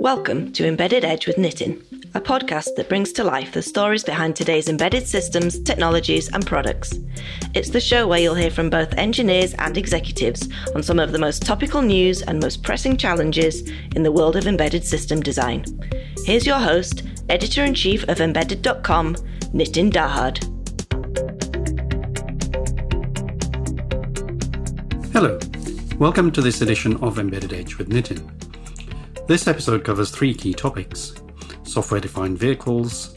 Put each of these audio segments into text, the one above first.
Welcome to Embedded Edge with Nitin, a podcast that brings to life the stories behind today's embedded systems, technologies, and products. It's the show where you'll hear from both engineers and executives on some of the most topical news and most pressing challenges in the world of embedded system design. Here's your host, editor in chief of embedded.com, Nitin Dahad. Hello, welcome to this edition of Embedded Edge with Nitin. This episode covers three key topics software defined vehicles,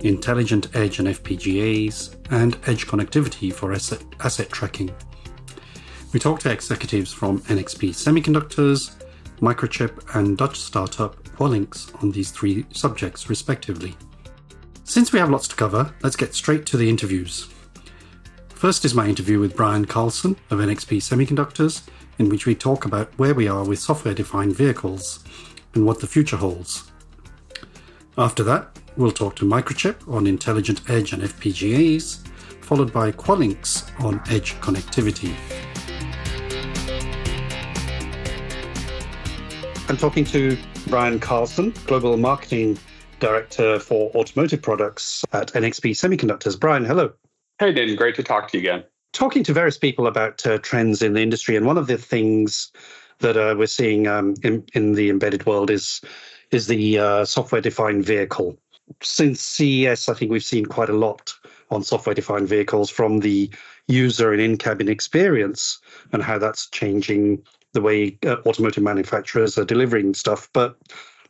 intelligent edge and FPGAs, and edge connectivity for asset, asset tracking. We talk to executives from NXP Semiconductors, Microchip, and Dutch startup Qualinx on these three subjects, respectively. Since we have lots to cover, let's get straight to the interviews. First is my interview with Brian Carlson of NXP Semiconductors, in which we talk about where we are with software defined vehicles and what the future holds. After that, we'll talk to Microchip on intelligent edge and FPGAs, followed by Qualinx on edge connectivity. I'm talking to Brian Carlson, Global Marketing Director for Automotive Products at NXP Semiconductors. Brian, hello. Hey, Dan. Great to talk to you again. Talking to various people about uh, trends in the industry, and one of the things that uh, we're seeing um, in, in the embedded world is is the uh, software defined vehicle. Since CES, I think we've seen quite a lot on software defined vehicles from the user and in cabin experience and how that's changing the way uh, automotive manufacturers are delivering stuff. But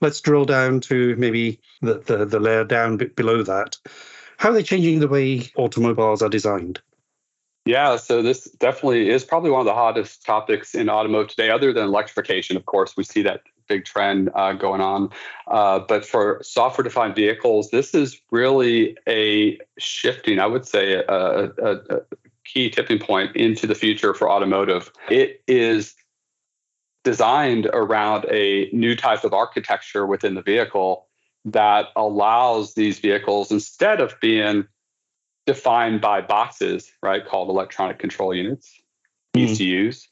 let's drill down to maybe the, the, the layer down below that. How are they changing the way automobiles are designed? Yeah, so this definitely is probably one of the hottest topics in automotive today, other than electrification. Of course, we see that big trend uh, going on. Uh, but for software defined vehicles, this is really a shifting, I would say, a, a, a key tipping point into the future for automotive. It is designed around a new type of architecture within the vehicle that allows these vehicles, instead of being defined by boxes, right, called electronic control units, mm. ECUs.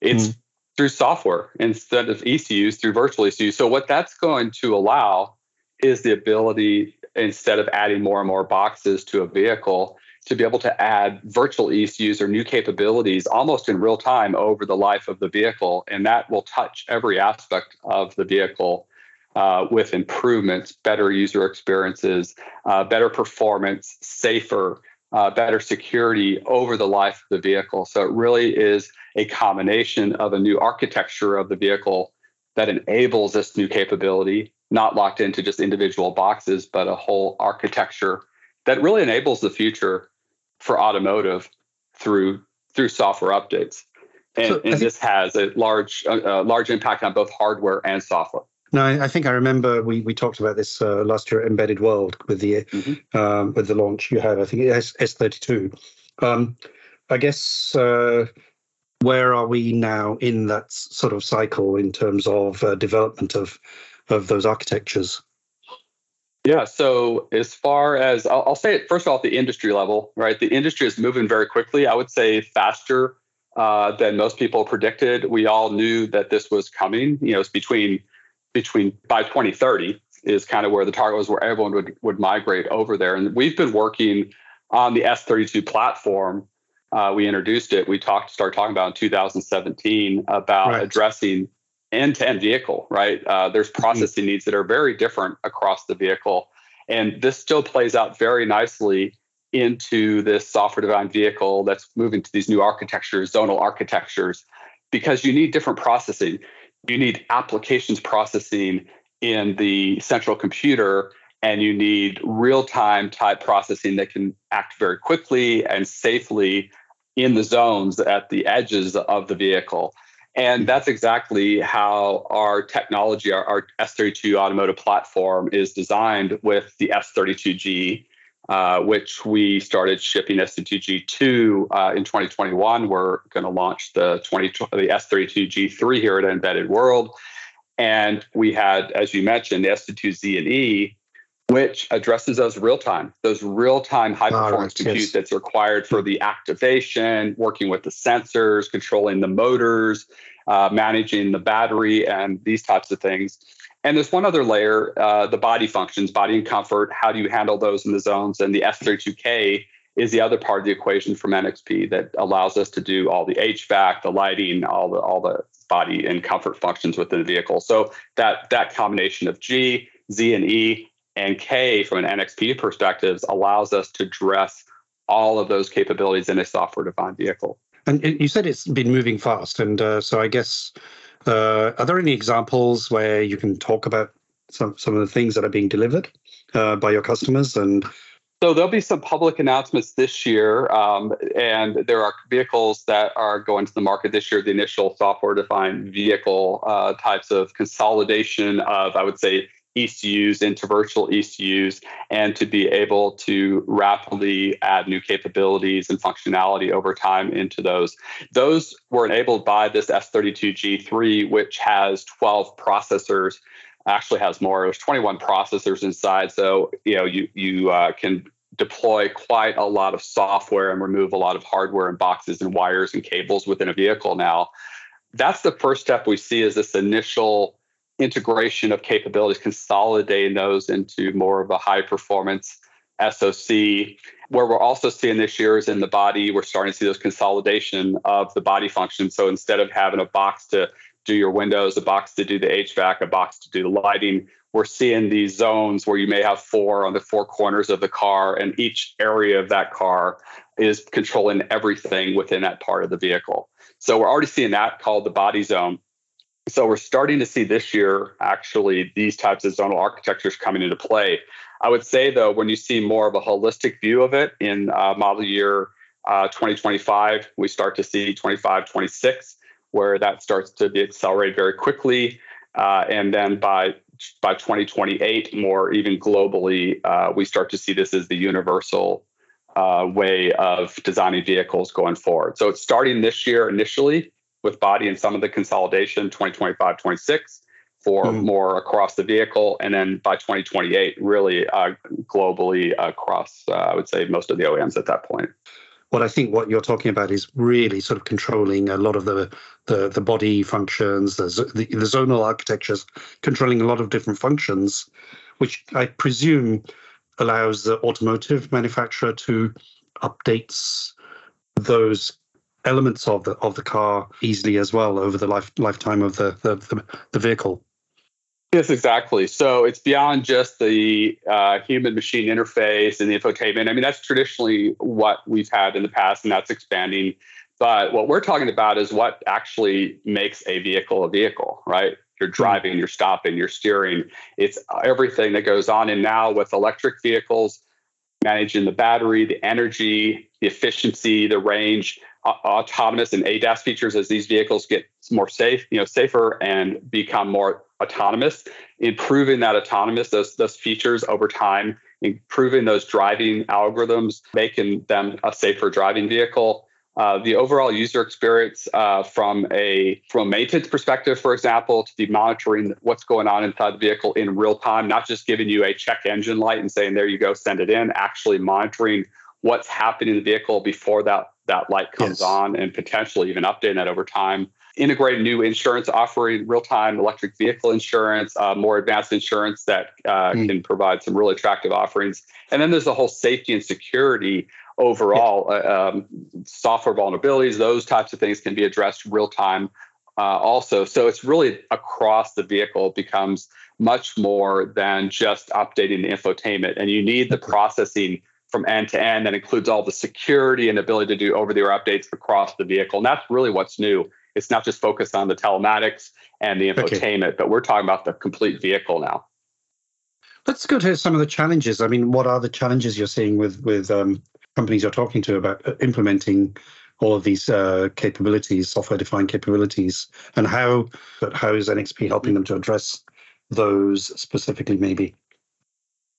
It's mm. through software instead of ECUs through virtual ECUs. So what that's going to allow is the ability, instead of adding more and more boxes to a vehicle, to be able to add virtual ECUs or new capabilities almost in real time over the life of the vehicle. And that will touch every aspect of the vehicle uh, with improvements, better user experiences, uh, better performance, safer, uh, better security over the life of the vehicle. So it really is a combination of a new architecture of the vehicle that enables this new capability, not locked into just individual boxes, but a whole architecture that really enables the future for automotive through through software updates. And, so and this has a large a large impact on both hardware and software. No, I think I remember we, we talked about this uh, last year at Embedded World with the mm-hmm. um, with the launch you had. I think S S thirty two. Um, I guess uh, where are we now in that sort of cycle in terms of uh, development of of those architectures? Yeah. So as far as I'll, I'll say it first of all at the industry level, right? The industry is moving very quickly. I would say faster uh, than most people predicted. We all knew that this was coming. You know, it's between between by 2030 is kind of where the target was where everyone would, would migrate over there. And we've been working on the S32 platform. Uh, we introduced it. We talked, started talking about in 2017 about right. addressing end-to-end vehicle. Right, uh, there's mm-hmm. processing mm-hmm. needs that are very different across the vehicle, and this still plays out very nicely into this software-defined vehicle that's moving to these new architectures, zonal architectures, because you need different processing you need applications processing in the central computer and you need real-time type processing that can act very quickly and safely in the zones at the edges of the vehicle. And that's exactly how our technology our, our s32 automotive platform is designed with the s32g uh, which we started shipping S32G2 uh, in 2021. We're going to launch the 20, the S32G3 here at Embedded World. And we had, as you mentioned, the S32Z and E, which addresses those real time, those real time high performance oh, compute yes. that's required for the activation, working with the sensors, controlling the motors, uh, managing the battery, and these types of things. And there's one other layer, uh, the body functions, body and comfort. How do you handle those in the zones? And the S32K is the other part of the equation from NXP that allows us to do all the HVAC, the lighting, all the all the body and comfort functions within the vehicle. So that that combination of G, Z, and E and K from an NXP perspective allows us to dress all of those capabilities in a software-defined vehicle. And you said it's been moving fast, and uh, so I guess uh, are there any examples where you can talk about some some of the things that are being delivered uh, by your customers and so there'll be some public announcements this year, um, and there are vehicles that are going to the market this year. The initial software-defined vehicle uh, types of consolidation of, I would say, ECUs into virtual ECUs, and to be able to rapidly add new capabilities and functionality over time into those. Those were enabled by this S32G3, which has 12 processors actually has more. There's 21 processors inside, so you know you you uh, can deploy quite a lot of software and remove a lot of hardware and boxes and wires and cables within a vehicle now. That's the first step we see is this initial integration of capabilities, consolidating those into more of a high performance SOC. Where we're also seeing this year is in the body, we're starting to see those consolidation of the body function. So instead of having a box to do your windows, a box to do the HVAC, a box to do the lighting. We're seeing these zones where you may have four on the four corners of the car, and each area of that car is controlling everything within that part of the vehicle. So we're already seeing that called the body zone. So we're starting to see this year actually these types of zonal architectures coming into play. I would say though, when you see more of a holistic view of it in uh, model year uh, 2025, we start to see 25, 26 where that starts to be accelerated very quickly. Uh, and then by by 2028, more even globally, uh, we start to see this as the universal uh, way of designing vehicles going forward. So it's starting this year initially with body and some of the consolidation, 2025, 26 for mm. more across the vehicle, and then by 2028, really uh, globally across, uh, I would say, most of the OEMs at that point what I think what you're talking about is really sort of controlling a lot of the the, the body functions, the, the, the zonal architectures, controlling a lot of different functions, which I presume allows the automotive manufacturer to updates those elements of the of the car easily as well over the life lifetime of the the, the, the vehicle. Yes, exactly. So it's beyond just the uh, human machine interface and the infotainment. I mean, that's traditionally what we've had in the past, and that's expanding. But what we're talking about is what actually makes a vehicle a vehicle, right? You're hmm. driving, you're stopping, you're steering. It's everything that goes on. And now with electric vehicles, managing the battery, the energy, the efficiency, the range, autonomous and ADAS features as these vehicles get more safe, you know, safer and become more autonomous, improving that autonomous, those, those features over time, improving those driving algorithms, making them a safer driving vehicle. Uh, the overall user experience uh, from a from a maintenance perspective, for example, to be monitoring what's going on inside the vehicle in real time, not just giving you a check engine light and saying there you go, send it in, actually monitoring what's happening in the vehicle before that that light comes yes. on and potentially even updating that over time integrate new insurance offering real-time electric vehicle insurance uh, more advanced insurance that uh, mm. can provide some really attractive offerings and then there's the whole safety and security overall yeah. uh, um, software vulnerabilities those types of things can be addressed real time uh, also so it's really across the vehicle becomes much more than just updating the infotainment and you need the processing from end to end that includes all the security and ability to do over the air updates across the vehicle and that's really what's new it's not just focused on the telematics and the infotainment, okay. but we're talking about the complete vehicle now. Let's go to some of the challenges. I mean, what are the challenges you're seeing with with um, companies you're talking to about uh, implementing all of these uh, capabilities, software-defined capabilities, and how how is NXP helping them to address those specifically? Maybe.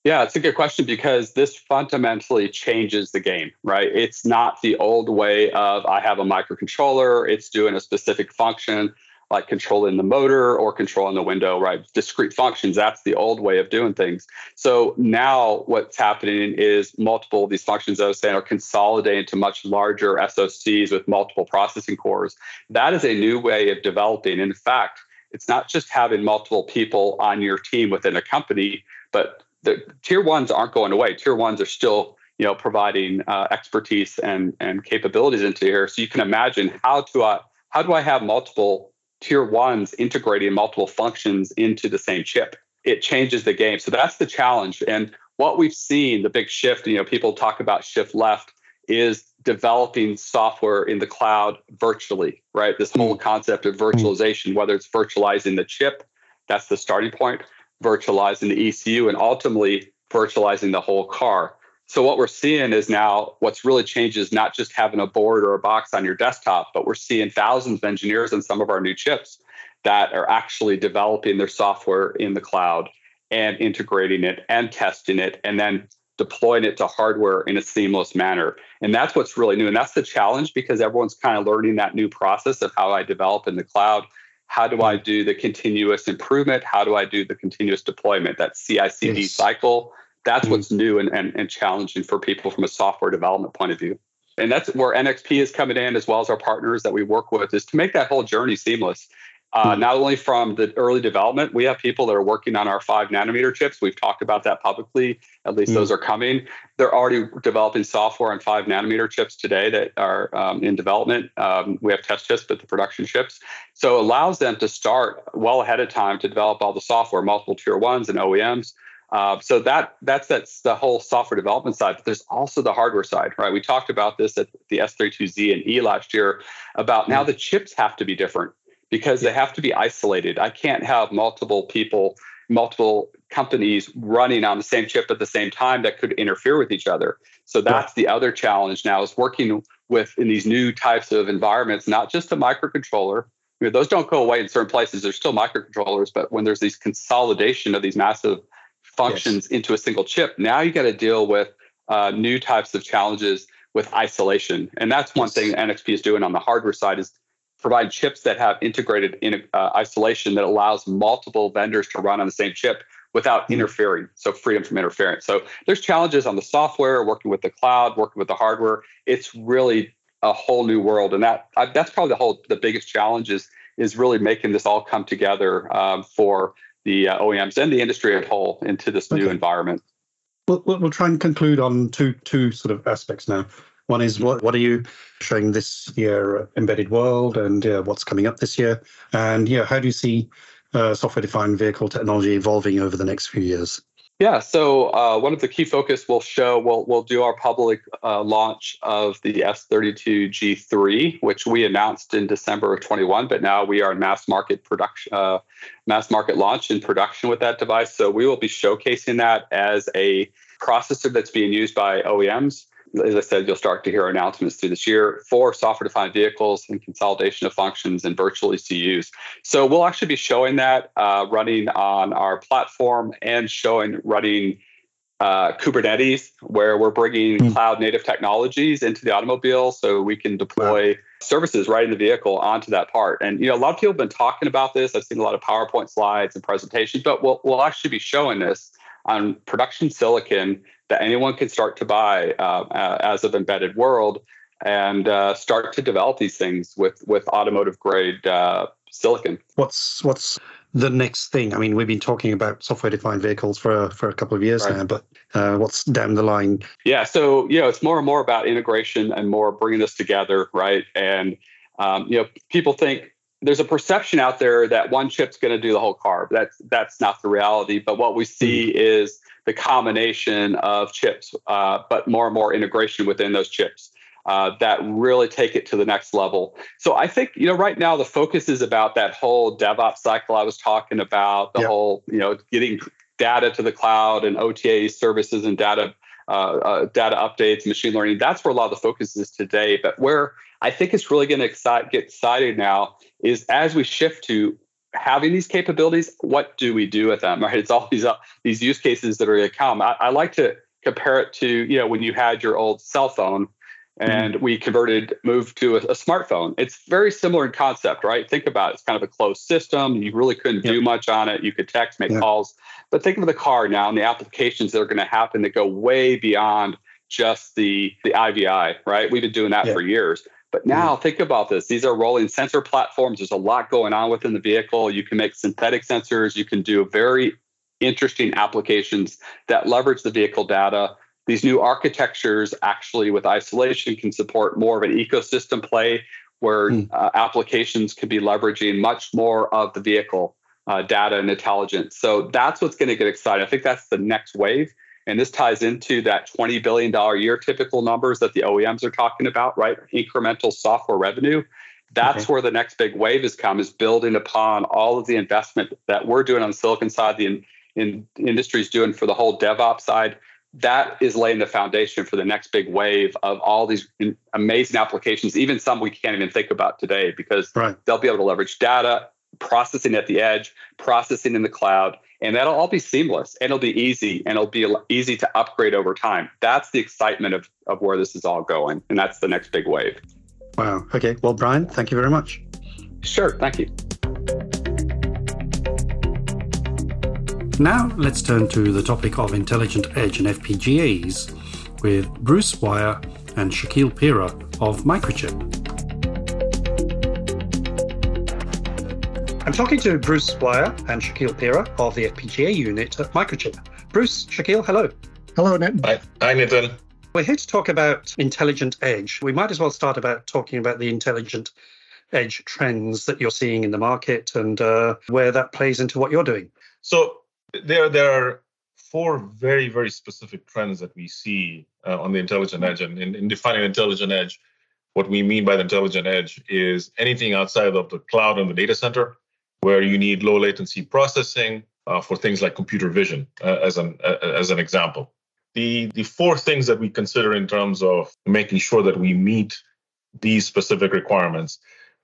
Yeah, it's a good question because this fundamentally changes the game, right? It's not the old way of I have a microcontroller, it's doing a specific function. like controlling the motor or controlling the window, right? Discrete functions. That's the old way of doing things. So now what's happening is multiple of these functions, I was saying, are consolidating to much larger SOCs with multiple processing cores. That is a new way of developing. In fact, it's not just having multiple people on your team within a company, but the tier ones aren't going away. Tier ones are still you know providing uh, expertise and and capabilities into here so you can imagine how to i how do i have multiple tier ones integrating multiple functions into the same chip. It changes the game. So that's the challenge. And what we've seen, the big shift, you know, people talk about shift left, is developing software in the cloud virtually, right? This whole mm. concept of virtualization, whether it's virtualizing the chip, that's the starting point, virtualizing the ECU, and ultimately virtualizing the whole car. So what we're seeing is now what's really changed is not just having a board or a box on your desktop, but we're seeing thousands of engineers on some of our new chips that are actually developing their software in the cloud and integrating it and testing it and then deploying it to hardware in a seamless manner. And that's what's really new. And that's the challenge because everyone's kind of learning that new process of how I develop in the cloud. How do I do the continuous improvement? How do I do the continuous deployment? That CI CD yes. cycle that's mm-hmm. what's new and, and, and challenging for people from a software development point of view. And that's where NXP is coming in, as well as our partners that we work with, is to make that whole journey seamless. Uh, mm-hmm. Not only from the early development, we have people that are working on our five nanometer chips. We've talked about that publicly. At least mm-hmm. those are coming. They're already developing software on five nanometer chips today that are um, in development. Um, we have test chips, but the production chips. So it allows them to start well ahead of time to develop all the software, multiple tier ones and OEMs. Uh, so that that's that's the whole software development side. But there's also the hardware side, right? We talked about this at the S32Z and E last year about now mm-hmm. the chips have to be different because they have to be isolated. I can't have multiple people, multiple companies running on the same chip at the same time that could interfere with each other. So that's the other challenge now is working with in these new types of environments, not just a microcontroller. You know, those don't go away in certain places. There's still microcontrollers, but when there's these consolidation of these massive functions yes. into a single chip. Now you got to deal with uh, new types of challenges with isolation, and that's one yes. thing NXP is doing on the hardware side is provide chips that have integrated in uh, isolation that allows multiple vendors to run on the same chip without mm-hmm. interfering. So freedom from interference. So there's challenges on the software, working with the cloud, working with the hardware. It's really a whole new world, and that uh, that's probably the whole the biggest challenge is is really making this all come together um, for the uh, OEMs and the industry as a whole into this okay. new environment. We'll, we'll try and conclude on two two sort of aspects now. One is what what are you showing this year, uh, embedded world, and uh, what's coming up this year, and yeah, how do you see uh, software defined vehicle technology evolving over the next few years? Yeah, so uh, one of the key focus we'll show, we'll, we'll do our public uh, launch of the S32G3, which we announced in December of 21, but now we are in mass market production, uh, mass market launch in production with that device. So we will be showcasing that as a processor that's being used by OEMs as I said, you'll start to hear announcements through this year for software defined vehicles and consolidation of functions and virtual ECUs. So we'll actually be showing that uh, running on our platform and showing running uh, Kubernetes, where we're bringing mm. cloud native technologies into the automobile so we can deploy wow. services right in the vehicle onto that part. And you know, a lot of people have been talking about this. I've seen a lot of PowerPoint slides and presentations, but we'll, we'll actually be showing this on production silicon that anyone can start to buy uh, as of embedded world and uh, start to develop these things with with automotive grade uh, silicon. What's what's the next thing? I mean, we've been talking about software defined vehicles for for a couple of years right. now, but uh, what's down the line? Yeah, so you know, it's more and more about integration and more bringing this together, right? And um, you know, people think there's a perception out there that one chip's going to do the whole car. That's that's not the reality. But what we see mm-hmm. is the combination of chips, uh, but more and more integration within those chips uh, that really take it to the next level. So I think you know right now the focus is about that whole DevOps cycle I was talking about, the yep. whole you know getting data to the cloud and OTA services and data uh, uh, data updates, machine learning. That's where a lot of the focus is today. But where I think it's really going to excite, get excited now is as we shift to having these capabilities, what do we do with them? Right? It's all these uh, these use cases that are going to come. I, I, like to compare it to you know when you had your old cell phone and mm-hmm. we converted, moved to a, a, smartphone. It's very similar in concept, right? Think about it. It's kind of a closed system. You really couldn't do much on it. You could text, make calls. But think of the car now and the applications that are going to happen that go way beyond just the the IVI, right? We've been doing that for years. But now mm-hmm. think about this. These are rolling sensor platforms. There's a lot going on within the vehicle. You can make synthetic sensors. You can do very interesting applications that leverage the vehicle data these new architectures actually with isolation can support more of an ecosystem play where mm. uh, applications can be leveraging much more of the vehicle uh, data and intelligence. So that's what's going to get exciting. I think that's the next wave. And this ties into that $20 billion a year typical numbers that the OEMs are talking about, right? Incremental software revenue. That's okay. where the next big wave has come, is building upon all of the investment that we're doing on the silicon side, the in, in industry's doing for the whole DevOps side that is laying the foundation for the next big wave of all these amazing applications, even some we can't even think about today, because right. they'll be able to leverage data, processing at the edge, processing in the cloud, and that'll all be seamless and it'll be easy and it'll be easy to upgrade over time. That's the excitement of, of where this is all going. And that's the next big wave. Wow. Okay. Well, Brian, thank you very much. Sure. Thank you. Now let's turn to the topic of intelligent edge and FPGAs with Bruce Weyer and Shakeel Peera of Microchip. I'm talking to Bruce Weyer and Shakeel Peera of the FPGA unit at Microchip. Bruce, Shakeel, hello. Hello, Nitin. Hi, Hi Nitin. We're here to talk about intelligent edge. We might as well start about talking about the intelligent edge trends that you're seeing in the market and uh, where that plays into what you're doing. So there there are four very very specific trends that we see uh, on the intelligent edge and in, in defining intelligent edge what we mean by the intelligent edge is anything outside of the cloud and the data center where you need low latency processing uh, for things like computer vision uh, as an uh, as an example the the four things that we consider in terms of making sure that we meet these specific requirements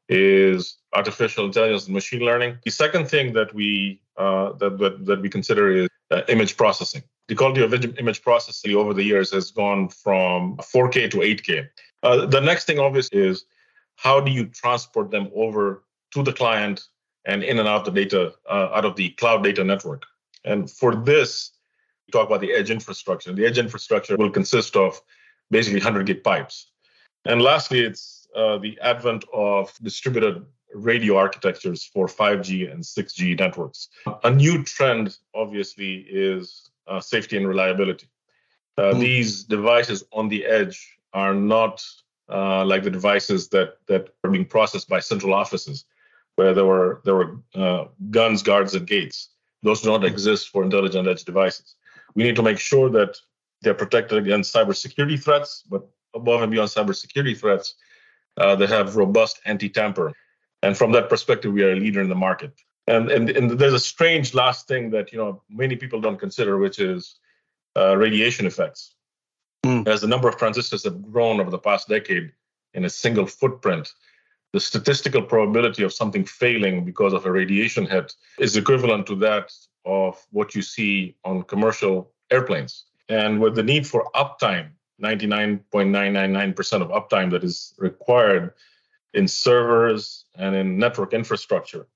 is artificial intelligence and machine learning. The second thing that we uh, that, that, that we consider is uh, image processing. The quality of image processing over the years has gone from 4K to 8K. Uh, the next thing, obviously, is how do you transport them over to the client and in and out the data uh, out of the cloud data network. And for this, we talk about the edge infrastructure. The edge infrastructure will consist of basically 100 gig pipes. And lastly, it's uh, the advent of distributed radio architectures for 5G and 6G networks. A new trend, obviously, is uh, safety and reliability. Uh, mm. These devices on the edge are not uh, like the devices that that are being processed by central offices, where there were there were uh, guns, guards, and gates. Those do not exist for intelligent edge devices. We need to make sure that they're protected against cybersecurity threats, but above and beyond cybersecurity threats, uh, they have robust anti-tamper. And from that perspective, we are a leader in the market. And, and, and there's a strange last thing that you know many people don't consider, which is uh, radiation effects. Mm. As the number of transistors have grown over the past decade in a single footprint, the statistical probability of something failing because of a radiation hit is equivalent to that of what you see on commercial airplanes. And with the need for uptime 99.999% of uptime that is required in servers and in network infrastructure.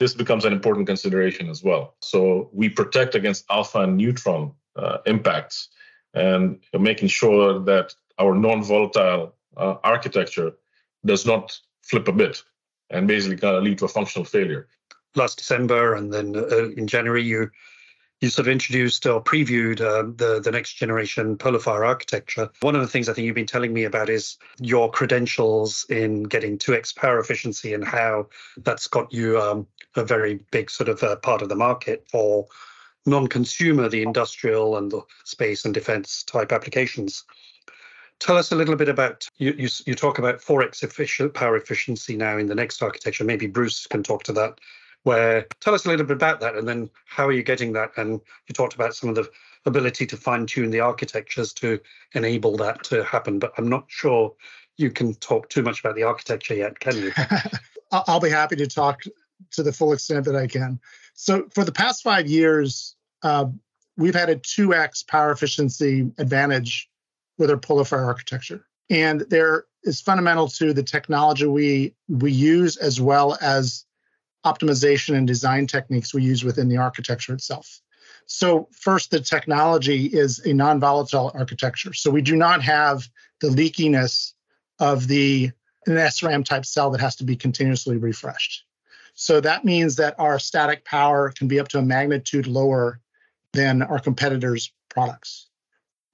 This becomes an important consideration as well. So we protect against alpha and neutron uh, impacts and making sure that our non-volatile uh, architecture does not flip a bit and basically kind of lead to a functional failure. Last December and then uh, in January, you you sort of introduced or previewed uh, the the next generation PolarFire architecture. One of the things I think you've been telling me about is your credentials in getting 2x power efficiency and how that's got you um, a very big sort of uh, part of the market for non-consumer, the industrial and the space and defense type applications. Tell us a little bit about you. You, you talk about 4x efficient power efficiency now in the next architecture. Maybe Bruce can talk to that where tell us a little bit about that and then how are you getting that and you talked about some of the ability to fine tune the architectures to enable that to happen but i'm not sure you can talk too much about the architecture yet can you i'll be happy to talk to the full extent that i can so for the past five years uh, we've had a 2x power efficiency advantage with our PolarFire architecture And there is fundamental to the technology we we use as well as optimization and design techniques we use within the architecture itself. So first, the technology is a non-volatile architecture. So we do not have the leakiness of the an SRAM type cell that has to be continuously refreshed. So that means that our static power can be up to a magnitude lower than our competitors' products.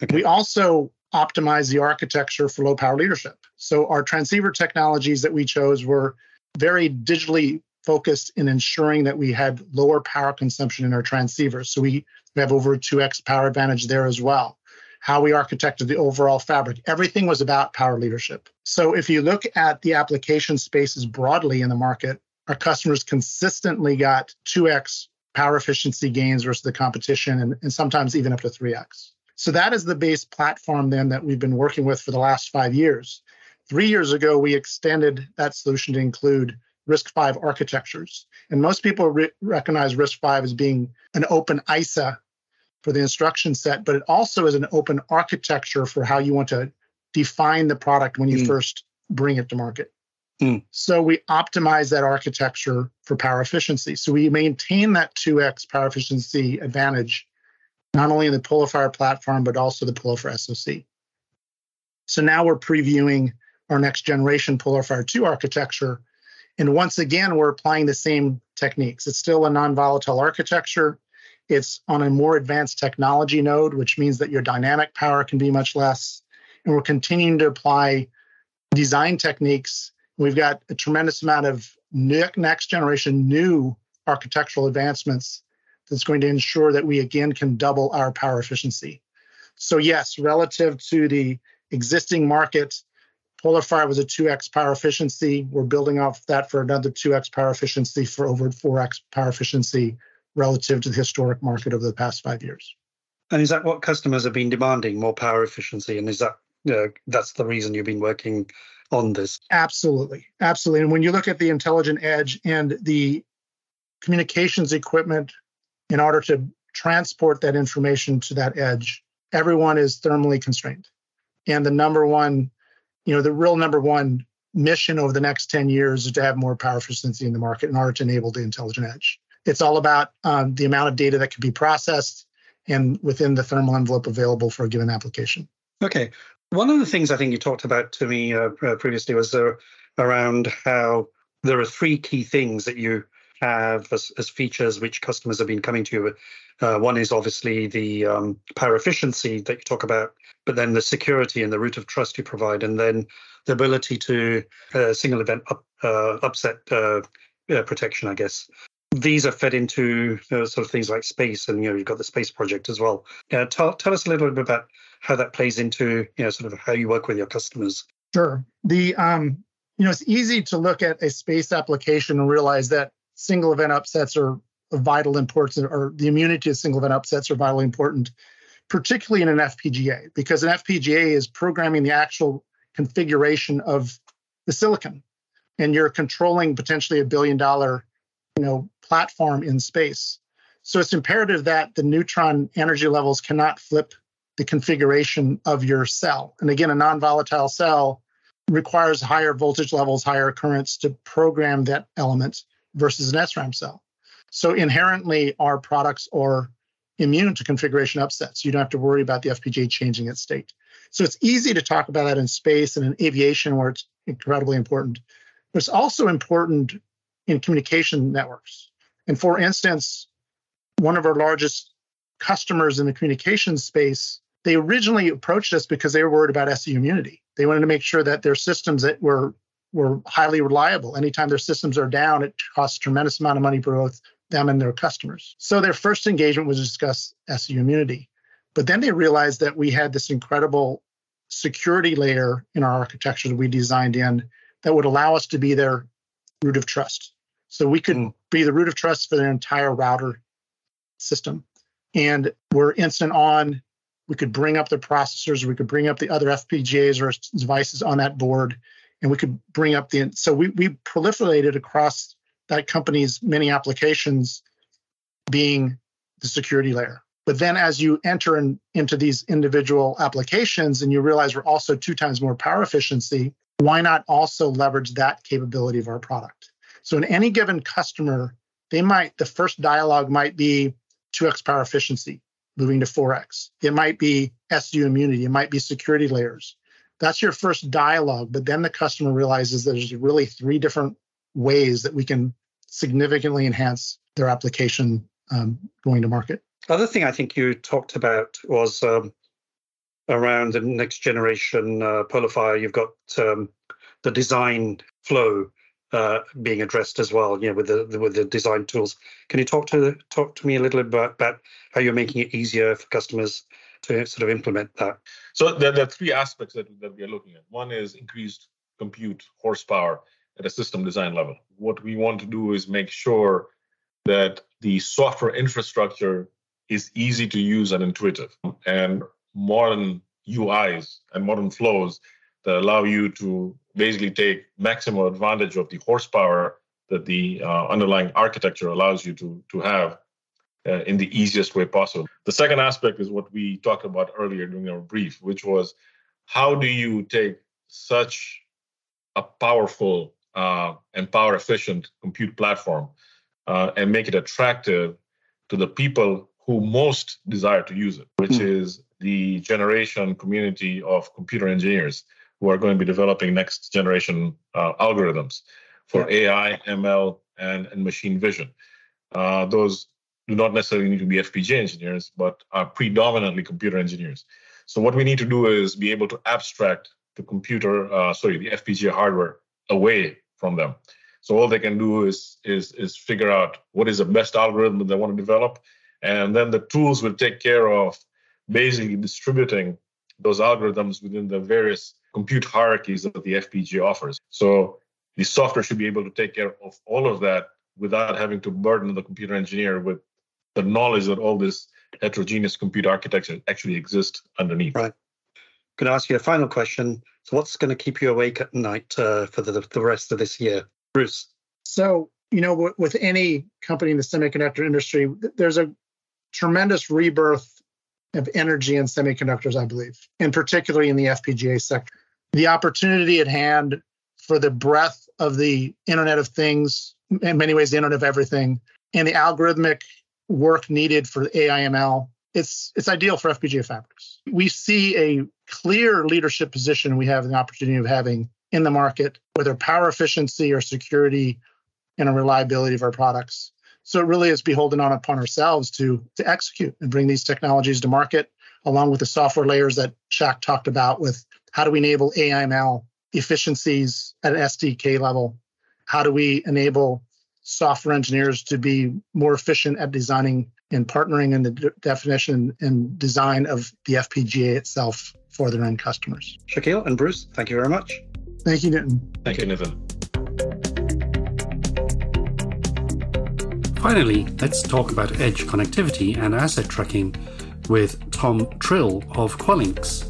Okay. We also optimize the architecture for low power leadership. So our transceiver technologies that we chose were very digitally focused in ensuring that we had lower power consumption in our transceivers. So we, we have over 2x power advantage there as well. How we architected the overall fabric, everything was about power leadership. So if you look at the application spaces broadly in the market, our customers consistently got 2x power efficiency gains versus the competition and, and sometimes even up to 3x. So that is the base platform then that we've been working with for the last five years. Three years ago, we extended that solution to include RISC-V architectures. And most people re- recognize RISC-V as being an open ISA for the instruction set, but it also is an open architecture for how you want to define the product when you mm. first bring it to market. Mm. So we optimize that architecture for power efficiency. So we maintain that 2x power efficiency advantage, not only in the PolarFire platform, but also the PolarFire SoC. So now we're previewing our next generation PolarFire 2 architecture. And once again, we're applying the same techniques. It's still a non volatile architecture. It's on a more advanced technology node, which means that your dynamic power can be much less. And we're continuing to apply design techniques We've got a tremendous amount of next generation new architectural advancements that's going to ensure that we again can double our power efficiency. So, yes, relative to the existing market, PolarFire was a 2x power efficiency. We're building off that for another 2x power efficiency for over 4x power efficiency relative to the historic market over the past five years. And is that what customers have been demanding, more power efficiency? And is that uh, that's the reason you've been working on this. Absolutely. Absolutely. And when you look at the intelligent edge and the communications equipment in order to transport that information to that edge, everyone is thermally constrained. And the number one, you know, the real number one mission over the next 10 years is to have more power efficiency in the market in order to enable the intelligent edge. It's all about um, the amount of data that can be processed and within the thermal envelope available for a given application. Okay. One of the things I think you talked about to me uh, uh, previously was uh, around how there are three key things that you have as, as features which customers have been coming to you. Uh, one is obviously the um, power efficiency that you talk about, but then the security and the root of trust you provide, and then the ability to uh, single event up, uh, upset uh, protection, I guess. These are fed into sort of things like space, and you know you've got the space project as well. tell, tell us a little bit about how that plays into you know sort of how you work with your customers. Sure. The um, you know it's easy to look at a space application and realize that single event upsets are of vital importance, or the immunity of single event upsets are vitally important, particularly in an FPGA, because an FPGA is programming the actual configuration of the silicon, and you're controlling potentially a billion dollar you know platform in space. So it's imperative that the neutron energy levels cannot flip the configuration of your cell. And again, a non volatile cell requires higher voltage levels, higher currents to program that element versus an SRAM cell. So inherently, our products are immune to configuration upsets. You don't have to worry about the FPGA changing its state. So it's easy to talk about that in space and in aviation where it's incredibly important. But it's also important in communication networks. And for instance, one of our largest customers in the communication space they originally approached us because they were worried about SEU immunity. They wanted to make sure that their systems that were were highly reliable. Anytime their systems are down, it costs a tremendous amount of money for both them and their customers. So their first engagement was to discuss SEU immunity. But then they realized that we had this incredible security layer in our architecture that we designed in that would allow us to be their root of trust. So we could mm. be the root of trust for their entire router system. And we're instant on we could bring up the processors, we could bring up the other FPGAs or devices on that board, and we could bring up the. So we, we proliferated across that company's many applications being the security layer. But then as you enter in, into these individual applications and you realize we're also two times more power efficiency, why not also leverage that capability of our product? So in any given customer, they might, the first dialogue might be 2x power efficiency, moving to 4x. It might be SEU immunity, it might be security layers. That's your first dialogue, but then the customer realizes there's really three different ways that we can significantly enhance their application um, going to market. Other thing I think you talked about was um, around the next generation uh. You've got um, the design flow uh, being addressed as well, you know, with the with the design tools. Can you talk to talk to me a little bit about, about how you're making it easier for customers to sort of implement that? So there, there are three aspects that, that we are looking at. One is increased compute horsepower at a system design level. What we want to do is make sure that the software infrastructure is easy to use and intuitive, and modern UIs and modern flows that allow you to basically take maximum advantage of the horsepower that the uh, underlying architecture allows you to, to have uh, in the easiest way possible. The second aspect is what we talked about earlier during our brief, which was how do you take such a powerful uh, and power efficient compute platform uh, and make it attractive to the people who most desire to use it, which mm. is the generation community of computer engineers who are going to be developing next generation uh, algorithms for yeah. AI, ML, and, and machine vision. Uh, those do not necessarily need to be FPGA engineers, but are predominantly computer engineers. So what we need to do is be able to abstract the computer, uh, sorry, the FPGA hardware away from them. So all they can do is is is figure out what is the best algorithm that they want to develop, and then the tools will take care of basically distributing those algorithms within the various compute hierarchies that the FPGA offers. So the software should be able to take care of all of that without having to burden the computer engineer with the knowledge that all this heterogeneous compute architecture actually exists underneath. Right. Can I ask you a final question? So, what's going to keep you awake at night uh, for the, the rest of this year, Bruce? So, you know, with any company in the semiconductor industry, there's a tremendous rebirth of energy in semiconductors, I believe, and particularly in the FPGA sector. The opportunity at hand for the breadth of the Internet of Things, in many ways, the Internet of Everything, and the algorithmic work needed for AIML, it's it's ideal for FPGA fabrics. We see a clear leadership position we have the opportunity of having in the market, whether power efficiency or security and a reliability of our products. So it really is beholden on upon ourselves to to execute and bring these technologies to market, along with the software layers that Shaq talked about with how do we enable AIML efficiencies at SDK level? How do we enable software engineers to be more efficient at designing and partnering in the de- definition and design of the FPGA itself for their end customers. Shakeel and Bruce, thank you very much. Thank you, Nitin. Thank you, Nitin. Finally, let's talk about edge connectivity and asset tracking with Tom Trill of Qualinx.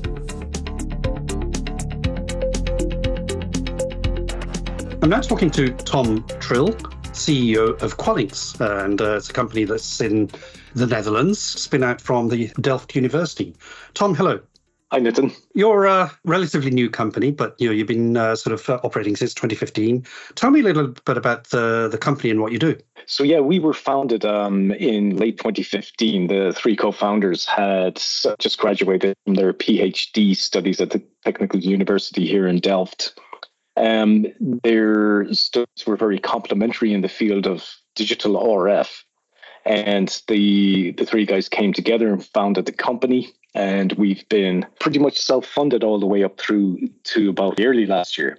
I'm now talking to Tom Trill, CEO of Qualinx, and uh, it's a company that's in the Netherlands, spin out from the Delft University. Tom, hello. Hi, Nitin. You're a relatively new company, but you know you've been uh, sort of uh, operating since 2015. Tell me a little bit about the the company and what you do. So yeah, we were founded um, in late 2015. The three co-founders had just graduated from their PhD studies at the Technical University here in Delft. Um, their studies were very complementary in the field of digital RF. And the the three guys came together and founded the company. And we've been pretty much self-funded all the way up through to about early last year.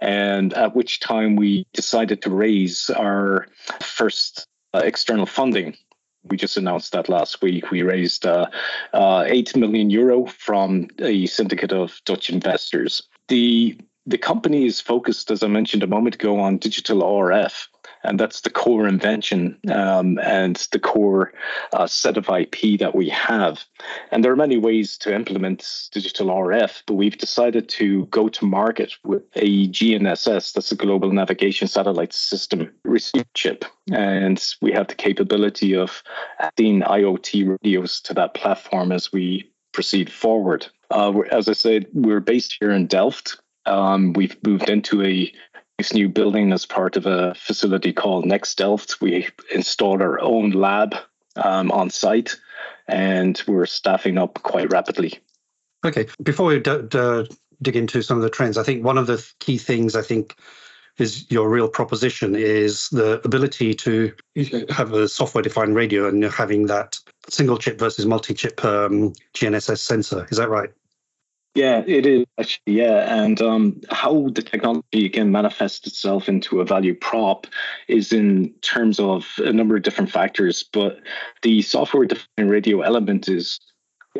And at which time we decided to raise our first uh, external funding we just announced that last week. We raised uh, uh, 8 million euro from a syndicate of Dutch investors. The the company is focused, as I mentioned a moment ago, on digital RF. and that's the core invention um, and the core uh, set of IP that we have. And there are many ways to implement digital RF, but we've decided to go to market with a GNSS, that's a Global Navigation Satellite System receiver chip, and we have the capability of adding IoT radios to that platform as we proceed forward. Uh, as I said, we're based here in Delft. Um, we've moved into a nice new building as part of a facility called Next Delft. We installed our own lab um, on site, and we're staffing up quite rapidly. Okay, before we d- d- dig into some of the trends, I think one of the key things I think is your real proposition is the ability to have a software defined radio and having that single chip versus multi chip um, GNSS sensor. Is that right? Yeah, it is actually. Yeah, and um, how the technology can manifest itself into a value prop is in terms of a number of different factors. But the software defined radio element is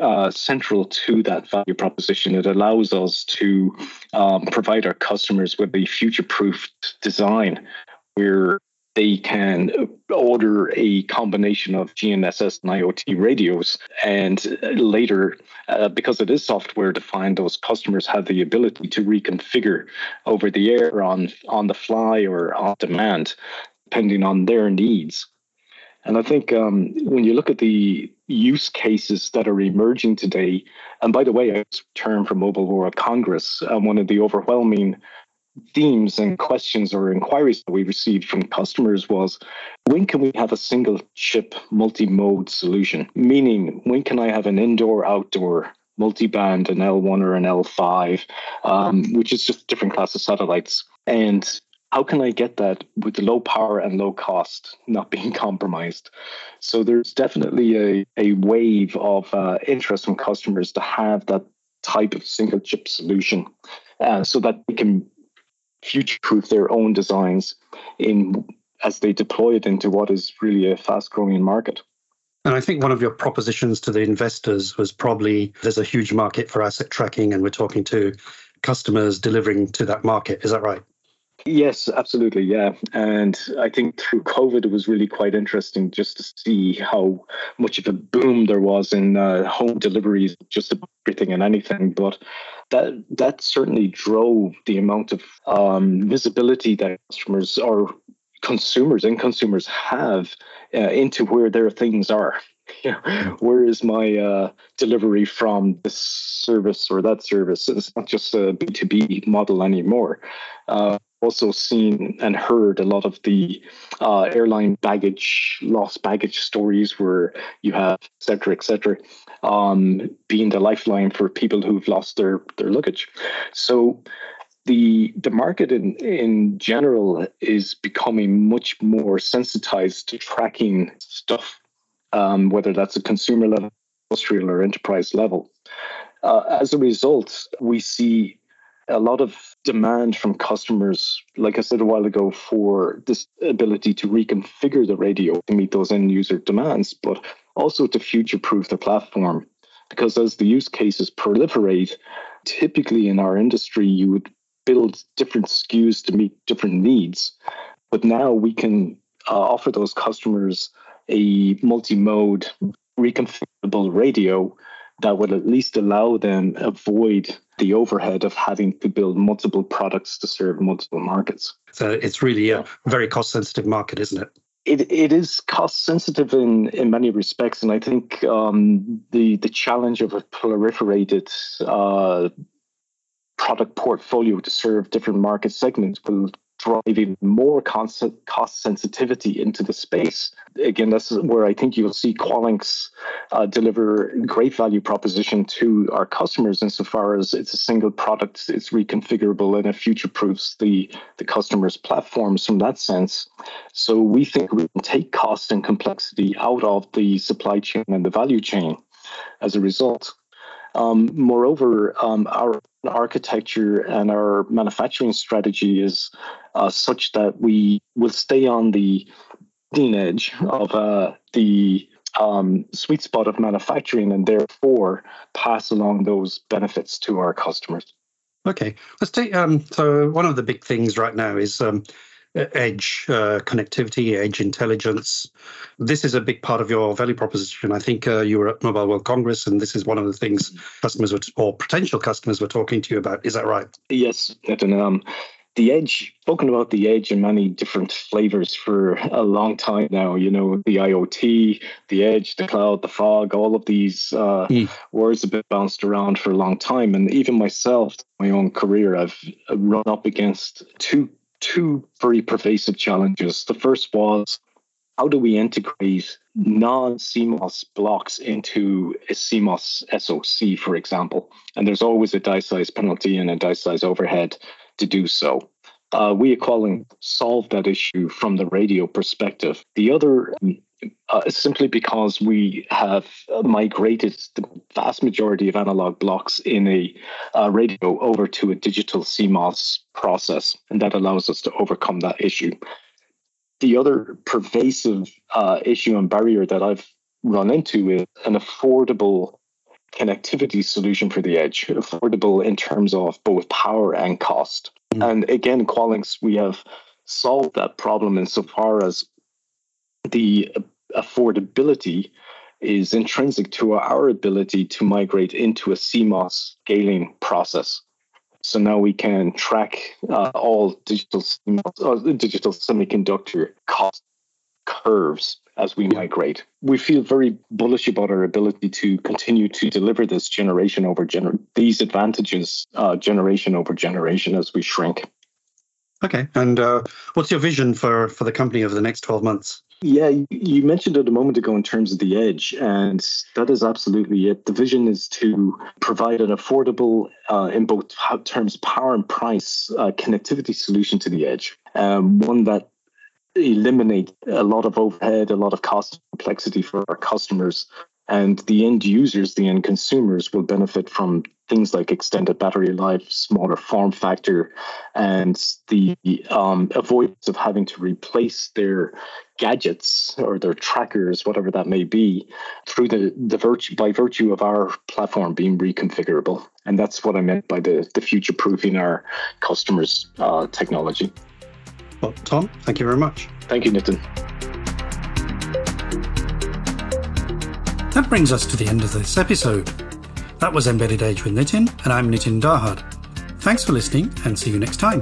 uh, central to that value proposition. It allows us to um, provide our customers with a future proofed design where they can order a combination of GNSS and IoT radios. And later, uh, because it is software defined, those customers have the ability to reconfigure over the air on, on the fly or on demand, depending on their needs. And I think um, when you look at the use cases that are emerging today, and by the way, I was returned from Mobile World Congress, and one of the overwhelming themes and questions or inquiries that we received from customers was when can we have a single chip multi-mode solution? Meaning when can i have an indoor outdoor multi-band an l1 or an l5 um, which is just different class of satellites. And how can I get that with low power and low cost not being compromised? So there's definitely a, a wave of uh, interest from customers to have that type of single chip solution uh, so that they can future proof their own designs in as they deploy it into what is really a fast growing market. And I think one of your propositions to the investors was probably there's a huge market for asset tracking, and we're talking to customers delivering to that market. Is that right? Yes, absolutely. Yeah. And I think through COVID, it was really quite interesting just to see how much of a boom there was in uh, home deliveries, just everything and anything. But that that certainly drove the amount of um, visibility that customers or consumers and consumers have uh, into where their things are. where is my uh, delivery from this service or that service? It's not just a B2B model anymore. Uh, also seen and heard a lot of the uh, airline baggage, lost baggage stories where you have, et cetera, et cetera, um, being the lifeline for people who've lost their, their luggage. So the the market in, in general is becoming much more sensitized to tracking stuff, um, whether that's a consumer level, industrial, or enterprise level. Uh, as a result, we see a lot of demand from customers, like I said a while ago, for this ability to reconfigure the radio to meet those end user demands, but also to future proof the platform. Because as the use cases proliferate, typically in our industry, you would build different SKUs to meet different needs. But now we can uh, offer those customers a multi mode reconfigurable radio that would at least allow them avoid the overhead of having to build multiple products to serve multiple markets. So it's really a very cost sensitive market, isn't it? It, it is cost sensitive in, in many respects, and I think um, the the challenge of a proliferated uh, product portfolio to serve different market segments will driving more cost, cost sensitivity into the space. Again, that's where I think you'll see Qualinx uh, deliver great value proposition to our customers insofar as it's a single product, it's reconfigurable, and it future proofs the, the customer's platforms from that sense. So we think we can take cost and complexity out of the supply chain and the value chain as a result. Um, moreover, um, our architecture and our manufacturing strategy is uh, such that we will stay on the leading edge of uh, the um, sweet spot of manufacturing and therefore pass along those benefits to our customers. Okay, let's take. Um, so one of the big things right now is um, edge uh, connectivity, edge intelligence. This is a big part of your value proposition. I think uh, you were at Mobile World Congress, and this is one of the things customers were, or potential customers were talking to you about. Is that right? Yes, Nitin. Um, the edge, spoken about the edge in many different flavors for a long time now. You know, the IoT, the edge, the cloud, the fog, all of these uh, mm. words have been bounced around for a long time. And even myself, my own career, I've run up against two two very pervasive challenges. The first was how do we integrate non CMOS blocks into a CMOS SoC, for example? And there's always a die size penalty and a die size overhead to do so. Uh, we at Qualinx solved that issue from the radio perspective. The other, uh, simply because we have migrated the vast majority of analog blocks in a uh, radio over to a digital CMOS process, and that allows us to overcome that issue. The other pervasive uh, issue and barrier that I've run into is an affordable connectivity solution for the edge, affordable in terms of both power and cost. Mm. And again, Qualinx, we have solved that problem insofar as the affordability is intrinsic to our ability to migrate into a CMOS scaling process. So now we can track uh, all digital uh, digital semiconductor cost curves as we migrate. We feel very bullish about our ability to continue to deliver this generation over gener- these advantages uh, generation over generation as we shrink. Okay, and uh, what's your vision for for the company over the next twelve months? Yeah, you mentioned it a moment ago in terms of the edge, and that is absolutely it. The vision is to provide an affordable, uh, in both terms, power and price, uh, connectivity solution to the edge. Um, one that eliminates a lot of overhead, a lot of cost complexity for our customers. And the end users, the end consumers will benefit from things like extended battery life, smaller form factor, and the um, avoidance of having to replace their gadgets or their trackers, whatever that may be, through the, the virtue by virtue of our platform being reconfigurable. And that's what I meant by the, the future proofing our customers' uh, technology. Well, Tom, thank you very much. Thank you, Nitin. That brings us to the end of this episode. That was Embedded Edge with Nitin, and I'm Nitin Dahad. Thanks for listening, and see you next time.